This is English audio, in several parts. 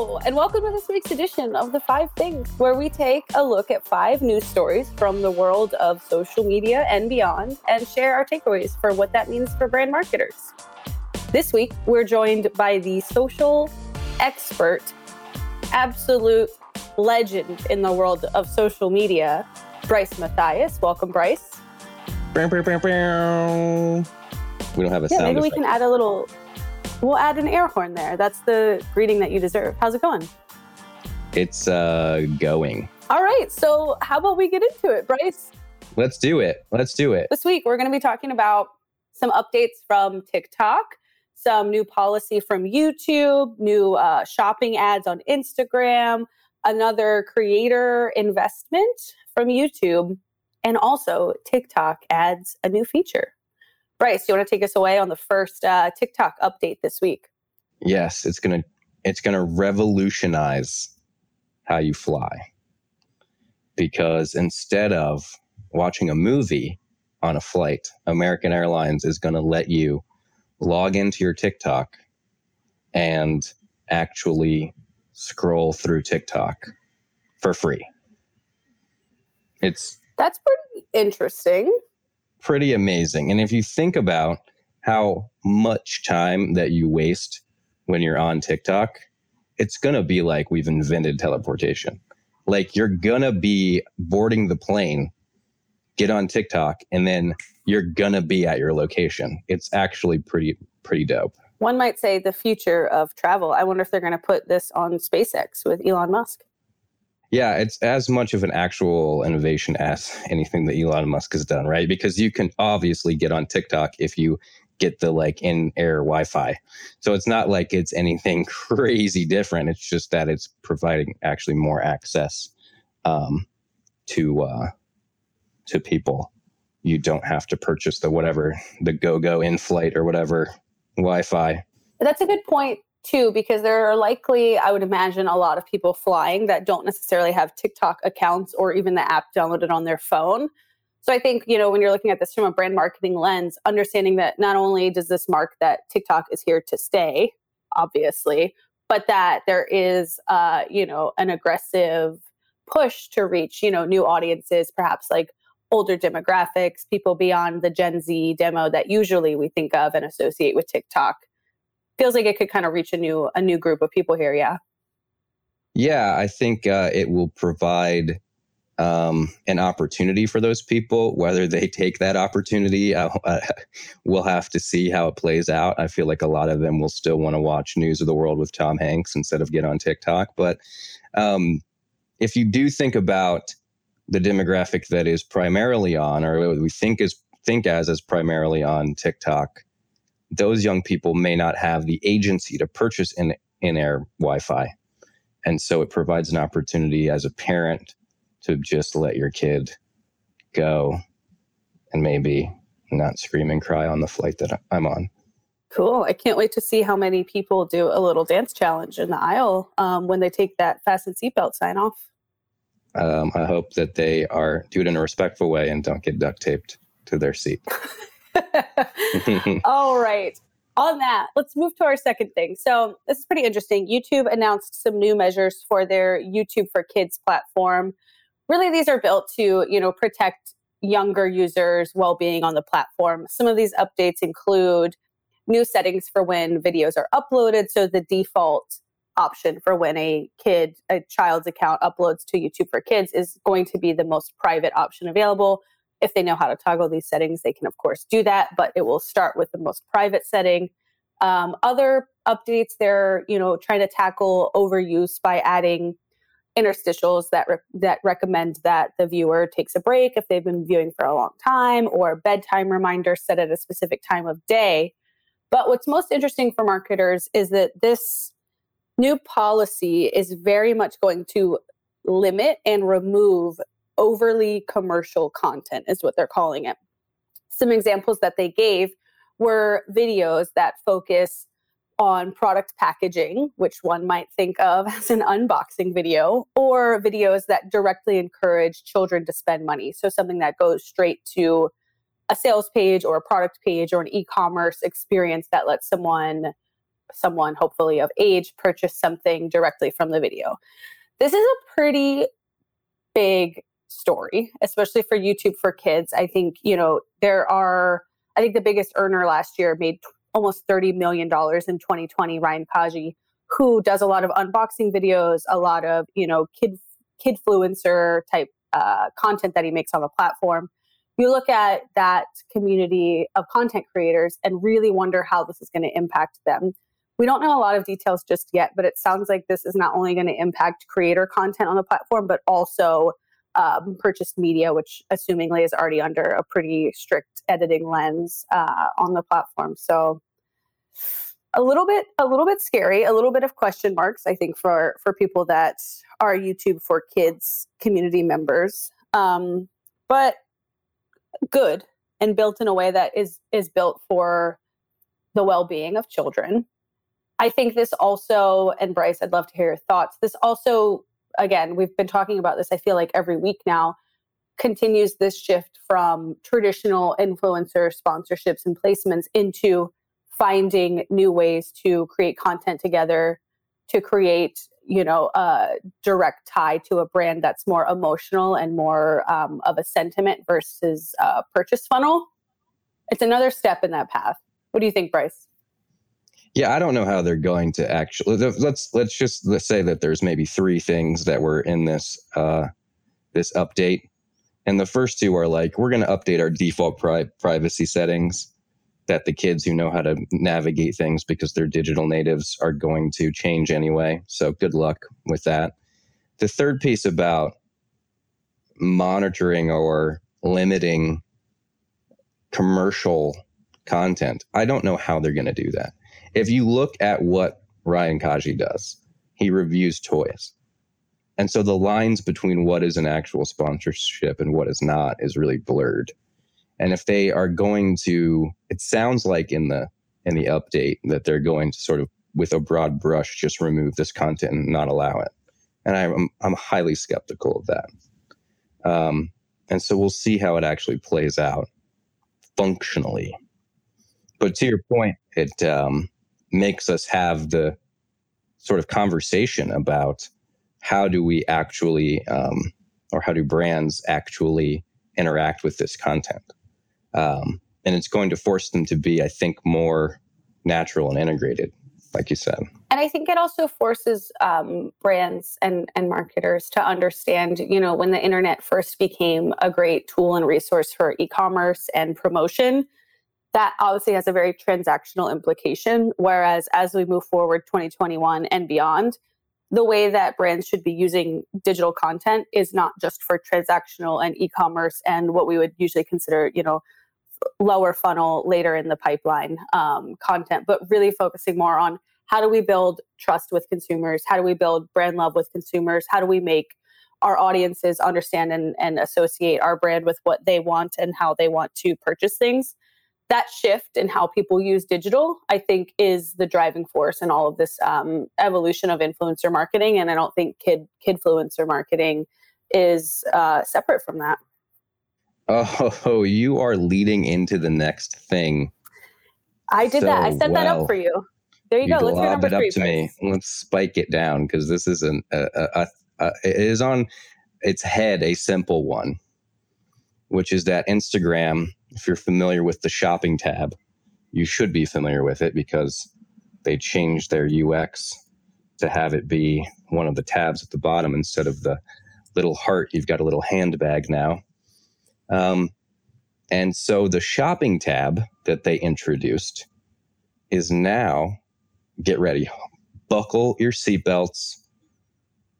Hello, and welcome to this week's edition of The Five Things, where we take a look at five news stories from the world of social media and beyond and share our takeaways for what that means for brand marketers. This week, we're joined by the social expert, absolute legend in the world of social media, Bryce Mathias. Welcome, Bryce. We don't have a Yeah, sound maybe we effect. can add a little, we'll add an air horn there. That's the greeting that you deserve. How's it going? It's uh going. All right, so how about we get into it, Bryce? Let's do it. Let's do it. This week, we're going to be talking about some updates from TikTok, some new policy from YouTube, new uh, shopping ads on Instagram, another creator investment from YouTube, and also TikTok adds a new feature. Bryce, you want to take us away on the first uh, TikTok update this week? Yes, it's gonna it's gonna revolutionize how you fly. Because instead of watching a movie on a flight, American Airlines is gonna let you log into your TikTok and actually scroll through TikTok for free. It's That's pretty interesting. Pretty amazing. And if you think about how much time that you waste when you're on TikTok, it's going to be like we've invented teleportation. Like you're going to be boarding the plane, get on TikTok, and then you're going to be at your location. It's actually pretty, pretty dope. One might say the future of travel. I wonder if they're going to put this on SpaceX with Elon Musk. Yeah, it's as much of an actual innovation as anything that Elon Musk has done, right? Because you can obviously get on TikTok if you get the like in air Wi Fi. So it's not like it's anything crazy different. It's just that it's providing actually more access um, to uh, to people. You don't have to purchase the whatever, the Gogo in flight or whatever Wi Fi. That's a good point too, because there are likely, I would imagine, a lot of people flying that don't necessarily have TikTok accounts or even the app downloaded on their phone. So I think, you know, when you're looking at this from a brand marketing lens, understanding that not only does this mark that TikTok is here to stay, obviously, but that there is, uh, you know, an aggressive push to reach, you know, new audiences, perhaps like older demographics, people beyond the Gen Z demo that usually we think of and associate with TikTok feels like it could kind of reach a new a new group of people here yeah Yeah, I think uh, it will provide um, an opportunity for those people. Whether they take that opportunity, uh, uh, we'll have to see how it plays out. I feel like a lot of them will still want to watch News of the World with Tom Hanks instead of get on TikTok. But um, if you do think about the demographic that is primarily on, or we think is think as is primarily on TikTok, those young people may not have the agency to purchase in in-air Wi-Fi. And so it provides an opportunity as a parent to just let your kid go and maybe not scream and cry on the flight that I'm on. cool i can't wait to see how many people do a little dance challenge in the aisle um, when they take that fasten seatbelt sign off Um, I hope that they are do it in a respectful way and don't get duct taped to their seat. all right. On that let's move to our second thing. So this is pretty interesting. Youtube announced some new measures for their youtube for kids platform. Really these are built to you know protect younger users well-being on the platform. Some of these updates include new settings for when videos are uploaded so the default option for when a kid a child's account uploads to youtube for kids is going to be the most private option available if they know how to toggle these settings they can of course do that but it will start with the most private setting. Um, other updates they're you know trying to tackle overuse by adding interstitials that re- that recommend that the viewer takes a break if they've been viewing for a long time or bedtime reminders set at a specific time of day. But what's most interesting for marketers is that this new policy is very much going to limit and remove overly commercial content is what they're calling it some examples that they gave were videos that focus on product packaging, which one might think of as an unboxing video, or videos that directly encourage children to spend money. So something that goes straight to a sales page or a product page or an e commerce experience that lets someone someone, hopefully of age, purchase something directly from the video. This is a pretty big story, especially for YouTube for kids. I think, you know, there are, I think the biggest earner last year made almost $30 million in 2020, Ryan Kaji, who does a lot of unboxing videos, a lot of, you know, kid kid kidfluencer type uh, content that he makes on the platform. You look at that community of content creators and really wonder how this is going to impact them. We don't know a lot of details just yet, but it sounds like this is not only going to impact creator content on the platform, but also um, purchased media, which assumingly is already under a pretty strict editing lens uh, on the platform. So a little bit, a little bit scary, a little bit of question marks, I think, for for people that are YouTube for Kids community members. Um, but good and built in a way that is is built for the well-being of children. I think this also, and Bryce, I'd love to hear your thoughts. This also again, we've been talking about this, I feel like every week now, continues this shift from traditional influencer sponsorships and placements into finding new ways to create content together, to create, you know, a direct tie to a brand that's more emotional and more um, of a sentiment versus a purchase funnel. It's another step in that path. What do you think, Bryce? Yeah, I don't know how they're going to actually. Let's let's just let's say that there's maybe three things that were in this uh, this update, and the first two are like we're going to update our default pri- privacy settings that the kids who know how to navigate things because they're digital natives are going to change anyway. So good luck with that. The third piece about monitoring or limiting commercial content, I don't know how they're going to do that if you look at what Ryan Kaji does, he reviews toys. And so the lines between what is an actual sponsorship and what is not is really blurred. And if they are going to, it sounds like in the in the update that they're going to sort of with a broad brush just remove this content and not allow it. And I'm I'm highly skeptical of that. Um, and so we'll see how it actually plays out functionally. But to your point, it um, makes us have the sort of conversation about how do we actually um, or how do brands actually interact with this content? Um, and it's going to force them to be i think more natural and integrated like you said. And i think it also forces um, brands and, and marketers to understand you know when the internet first became a great tool and resource for e-commerce and promotion that obviously has a very transactional implication. Whereas as we move forward 2021 and beyond, the way that brands should be using digital content is not just for transactional and e-commerce and what we would usually consider, you know, lower funnel later in the pipeline um, content, but really focusing more on how do we build trust with consumers? How do we build brand love with consumers? How do we make our audiences understand and, and associate our brand with what they want and how they want to purchase things? That shift in how people use digital, I think, is the driving force in all of this um, evolution of influencer marketing. And I don't think kid kidfluencer marketing is uh, separate from that. Oh, you are leading into the next thing. I did so that. I set well. that up for you. There you, you go. Let's lob it up to me. Let's spike it down because this is an a, a, a, it is on its head a simple one, which is that Instagram if you're familiar with the shopping tab, you should be familiar with it because they changed their UX to have it be one of the tabs at the bottom instead of the little heart. You've got a little handbag now. Um, and so the shopping tab that they introduced is now get ready, buckle your seatbelts,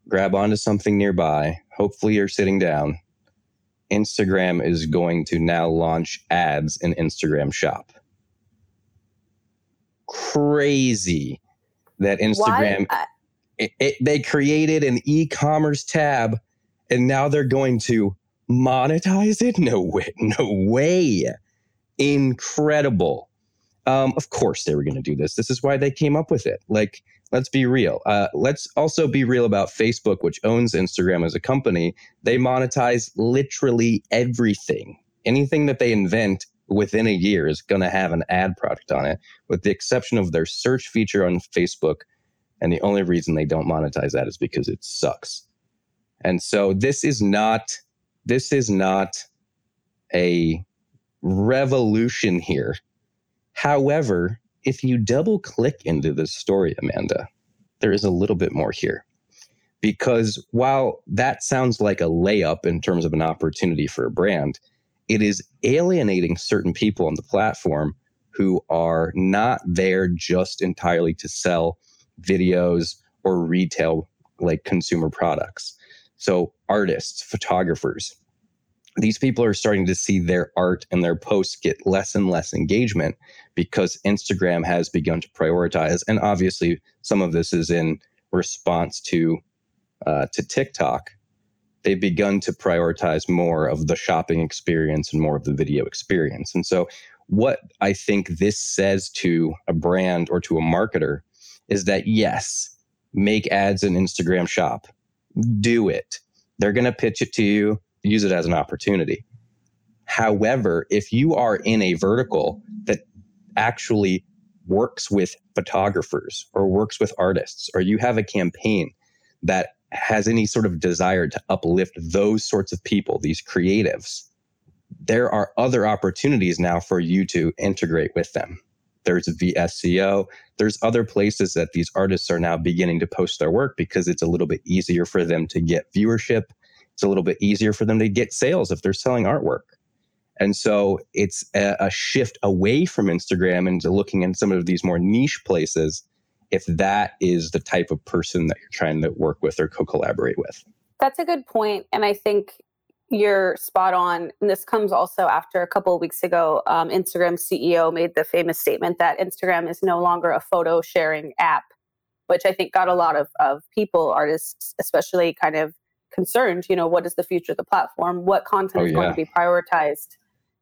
grab onto something nearby. Hopefully, you're sitting down Instagram is going to now launch ads in Instagram Shop. Crazy that Instagram it, it, they created an e-commerce tab and now they're going to monetize it? No way, no way. Incredible. Um, of course they were going to do this. This is why they came up with it. Like let's be real. Uh, let's also be real about Facebook, which owns Instagram as a company. They monetize literally everything. Anything that they invent within a year is going to have an ad product on it, with the exception of their search feature on Facebook. And the only reason they don't monetize that is because it sucks. And so this is not this is not a revolution here. However, if you double click into this story, Amanda, there is a little bit more here. Because while that sounds like a layup in terms of an opportunity for a brand, it is alienating certain people on the platform who are not there just entirely to sell videos or retail like consumer products. So, artists, photographers, these people are starting to see their art and their posts get less and less engagement because Instagram has begun to prioritize. And obviously, some of this is in response to uh, to TikTok. They've begun to prioritize more of the shopping experience and more of the video experience. And so, what I think this says to a brand or to a marketer is that yes, make ads in Instagram shop, do it. They're going to pitch it to you use it as an opportunity. However, if you are in a vertical that actually works with photographers or works with artists, or you have a campaign that has any sort of desire to uplift those sorts of people, these creatives, there are other opportunities now for you to integrate with them. There's VSCO. There's other places that these artists are now beginning to post their work because it's a little bit easier for them to get viewership it's a little bit easier for them to get sales if they're selling artwork. And so it's a, a shift away from Instagram into looking in some of these more niche places if that is the type of person that you're trying to work with or co collaborate with. That's a good point. And I think you're spot on. And this comes also after a couple of weeks ago, um, Instagram CEO made the famous statement that Instagram is no longer a photo sharing app, which I think got a lot of, of people, artists, especially kind of concerned you know what is the future of the platform? What content oh, is yeah. going to be prioritized?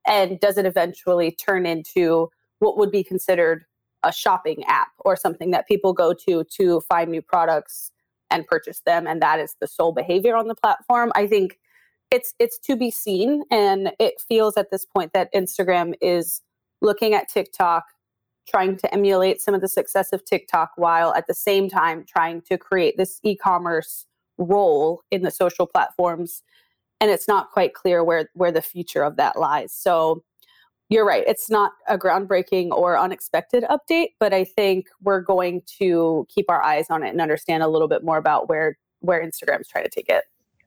And does it eventually turn into what would be considered a shopping app or something that people go to to find new products and purchase them and that is the sole behavior on the platform? I think it's it's to be seen and it feels at this point that instagram is looking at tiktok trying to emulate some of the success of tiktok while at the same time trying to create this e-commerce role in the social platforms and it's not quite clear where where the future of that lies. So you're right it's not a groundbreaking or unexpected update but i think we're going to keep our eyes on it and understand a little bit more about where where instagram's trying to take it.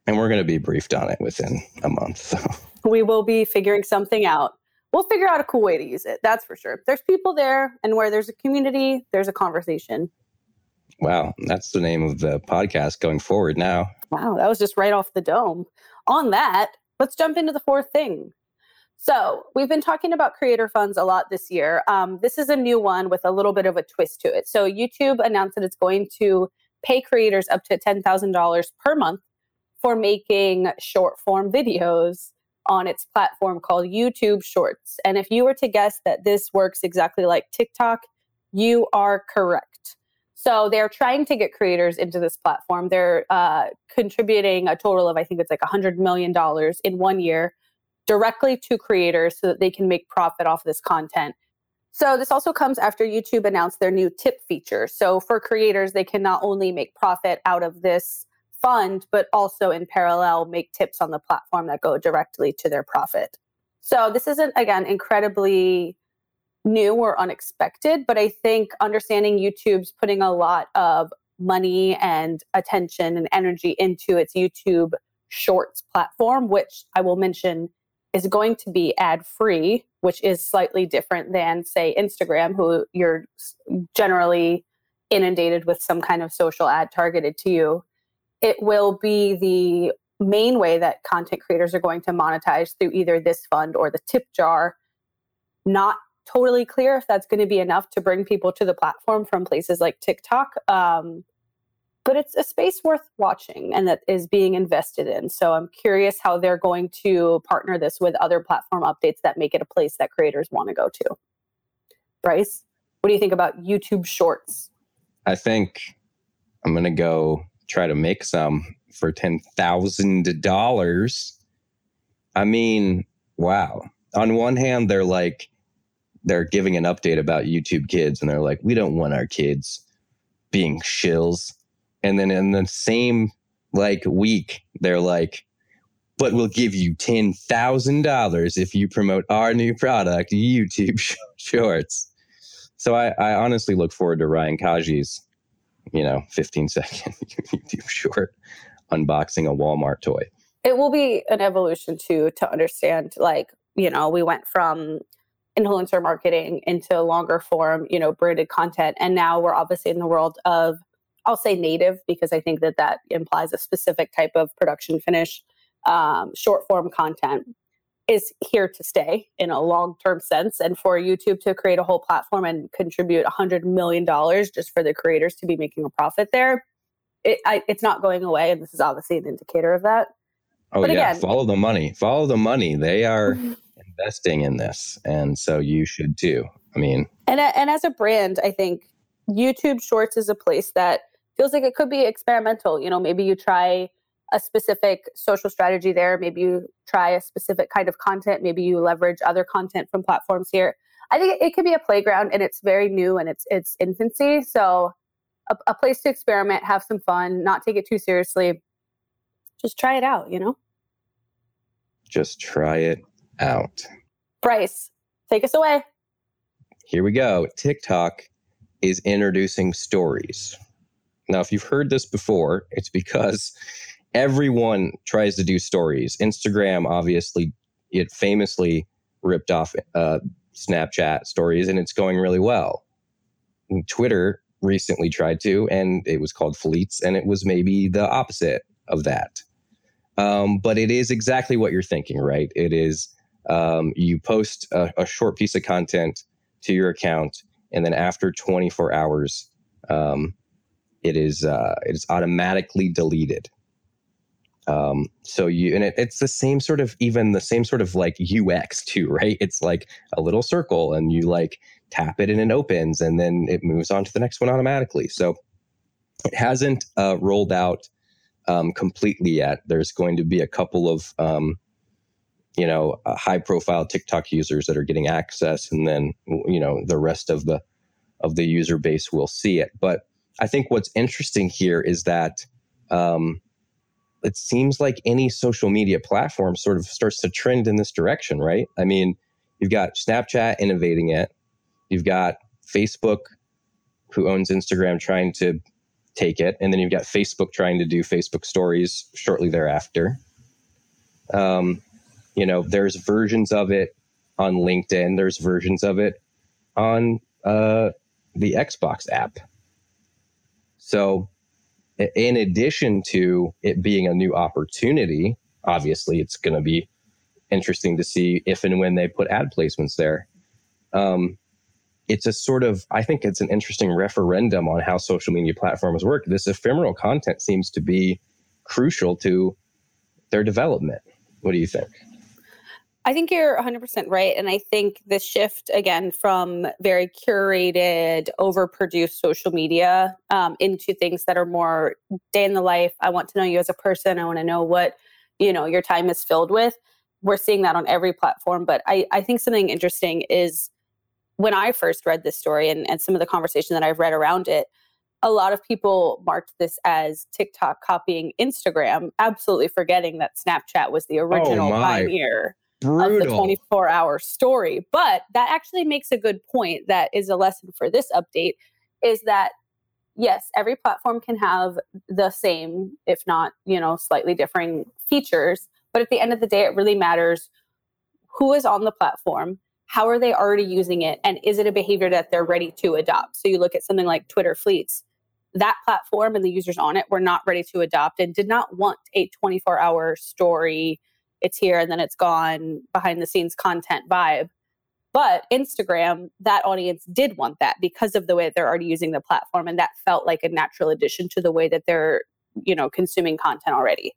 And we're going to be briefed on it within a month so. We will be figuring something out. We'll figure out a cool way to use it that's for sure. There's people there and where there's a community there's a conversation Wow, that's the name of the podcast going forward now. Wow, that was just right off the dome. On that, let's jump into the fourth thing. So, we've been talking about creator funds a lot this year. Um, this is a new one with a little bit of a twist to it. So, YouTube announced that it's going to pay creators up to $10,000 per month for making short form videos on its platform called YouTube Shorts. And if you were to guess that this works exactly like TikTok, you are correct. So they're trying to get creators into this platform. They're uh, contributing a total of, I think it's like $100 million in one year directly to creators so that they can make profit off this content. So this also comes after YouTube announced their new tip feature. So for creators, they can not only make profit out of this fund, but also in parallel make tips on the platform that go directly to their profit. So this isn't again incredibly new or unexpected, but I think understanding YouTube's putting a lot of money and attention and energy into its YouTube Shorts platform, which I will mention is going to be ad free, which is slightly different than, say, Instagram, who you're generally inundated with some kind of social ad targeted to you. It will be the main way that content creators are going to monetize through either this fund or the tip jar, not totally clear if that's going to be enough to bring people to the platform from places like TikTok. Um, but it's a space worth watching and that is being invested in. So I'm curious how they're going to partner this with other platform updates that make it a place that creators want to go to. Bryce, what do you think about YouTube Shorts? I think I'm going to go try to make some for $10,000. I mean, wow on one hand, they're like, they're giving an update about YouTube kids and they're like, we don't want our kids being shills. And then in the same like week, they're like, but we'll give you $10,000 if you promote our new product, YouTube Shorts. So I, I honestly look forward to Ryan Kaji's, you know, 15 second YouTube short unboxing a Walmart toy. It will be an evolution too to understand like, you know, we went from influencer marketing into longer form, you know, branded content. And now we're obviously in the world of, I'll say native because I think that that implies a specific type of production finish um, short form content is here to stay in a long term sense. And for YouTube to create a whole platform and contribute $100 million just for the creators to be making a profit there, it, I, it's not going away. And this is obviously an indicator of that. Oh, but yeah. Again, follow the money. Follow the money. They are investing in this. And so you should too. I mean, and, uh, and as a brand, I think YouTube Shorts is a place that feels like it could be experimental. You know, maybe you try a specific social strategy there. Maybe you try a specific kind of content. Maybe you leverage other content from platforms here. I think it could be a playground and it's very new and it's it's infancy. So a, a place to experiment, have some fun, not take it too seriously. Just try it out, you know? Just try it out. Bryce, take us away. Here we go. TikTok is introducing stories. Now, if you've heard this before, it's because everyone tries to do stories. Instagram, obviously, it famously ripped off uh, Snapchat stories, and it's going really well. And Twitter recently tried to, and it was called Fleets, and it was maybe the opposite of that. Um, but it is exactly what you're thinking, right? It is um, you post a, a, short piece of content to your account, and then after 24 hours, um, it is uh, it is automatically deleted. Um, so you and it, it's the same sort of even the same sort of like UX too, right? It's like a little circle, and you like tap it and it opens, and then it moves on to the next one automatically. So it hasn't uh, rolled out um, completely yet. There's going to be a couple of um, you know uh, high profile TikTok users that are getting access, and then you know the rest of the of the user base will see it. But I think what's interesting here is that um, it seems like any social media platform sort of starts to trend in this direction, right? I mean, you've got Snapchat innovating it, you've got Facebook, who owns Instagram, trying to take it, and then you've got Facebook trying to do Facebook stories shortly thereafter. Um, you know, there's versions of it on LinkedIn, there's versions of it on uh, the Xbox app. So in addition to it being a new opportunity, obviously it's going to be interesting to see if and when they put ad placements there. Um, it's a sort of, I think it's an interesting referendum on how social media platforms work. This ephemeral content seems to be crucial to their development. What do you think? I think you're 100% right. And I think the shift again from very curated, overproduced social media um, into things that are more day in the life. I want to know you as a person. I want to know what, you know, your time is filled with. We're seeing that on every platform. But I, I think something interesting is when I first read this story and, and some of the conversation that I've read around it, a lot of people marked this as TikTok copying Instagram, absolutely forgetting that Snapchat was the oh original oh pioneer Brutal. of the 24 hour story. But that actually makes a good point that is a lesson for this update is that yes, every platform can have the same, if not, you know, slightly differing features. But at the end of the day, it really matters who is on the platform, how are they already using it, and is it a behavior that they're ready to adopt? So you look at something like Twitter Fleets. That platform and the users on it were not ready to adopt and did not want a 24 hour story it's here and then it's gone behind the scenes content vibe. But Instagram, that audience did want that because of the way they're already using the platform. And that felt like a natural addition to the way that they're, you know, consuming content already.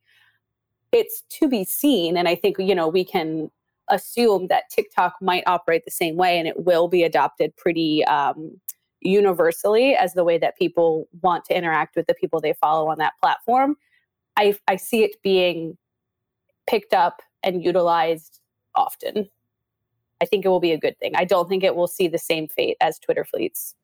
It's to be seen. And I think, you know, we can assume that TikTok might operate the same way and it will be adopted pretty um, universally as the way that people want to interact with the people they follow on that platform. I, I see it being picked up and utilized often. I think it will be a good thing. I don't think it will see the same fate as Twitter fleets.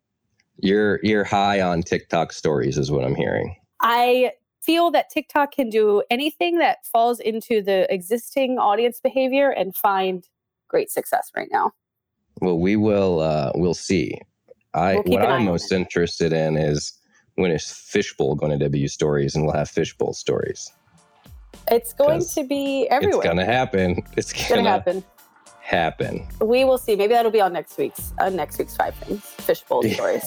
You're you're high on TikTok stories, is what I'm hearing. I feel that TikTok can do anything that falls into the existing audience behavior and find great success right now. Well, we will uh, we'll see. I we'll what I'm most interested in is when is Fishbowl going to debut stories, and we'll have Fishbowl stories. It's going to be everywhere. It's going to happen. It's going to happen. Happen. We will see. Maybe that'll be on next week's uh, next week's five things Fishbowl stories.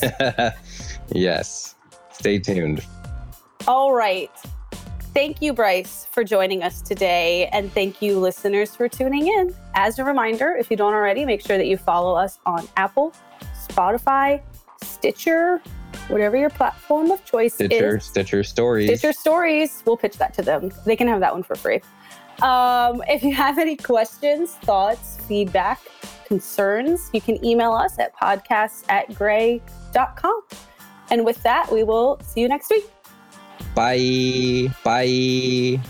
yes. Stay tuned. All right. Thank you, Bryce, for joining us today. And thank you, listeners, for tuning in. As a reminder, if you don't already, make sure that you follow us on Apple, Spotify, Stitcher, whatever your platform of choice Stitcher, is. Stitcher Stories. Stitcher Stories. We'll pitch that to them. They can have that one for free. Um, if you have any questions, thoughts, feedback, concerns, you can email us at podcasts at grey.com. And with that, we will see you next week. Bye. Bye.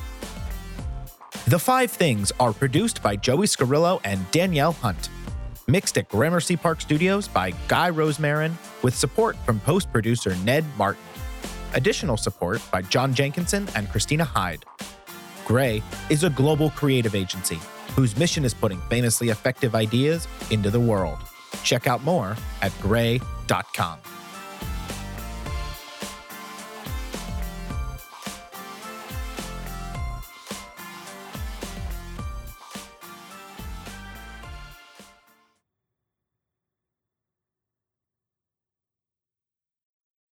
The Five Things are produced by Joey Scarillo and Danielle Hunt. Mixed at Gramercy Park Studios by Guy Rosemarin, with support from post producer Ned Martin. Additional support by John Jenkinson and Christina Hyde. Grey is a global creative agency whose mission is putting famously effective ideas into the world. Check out more at grey.com.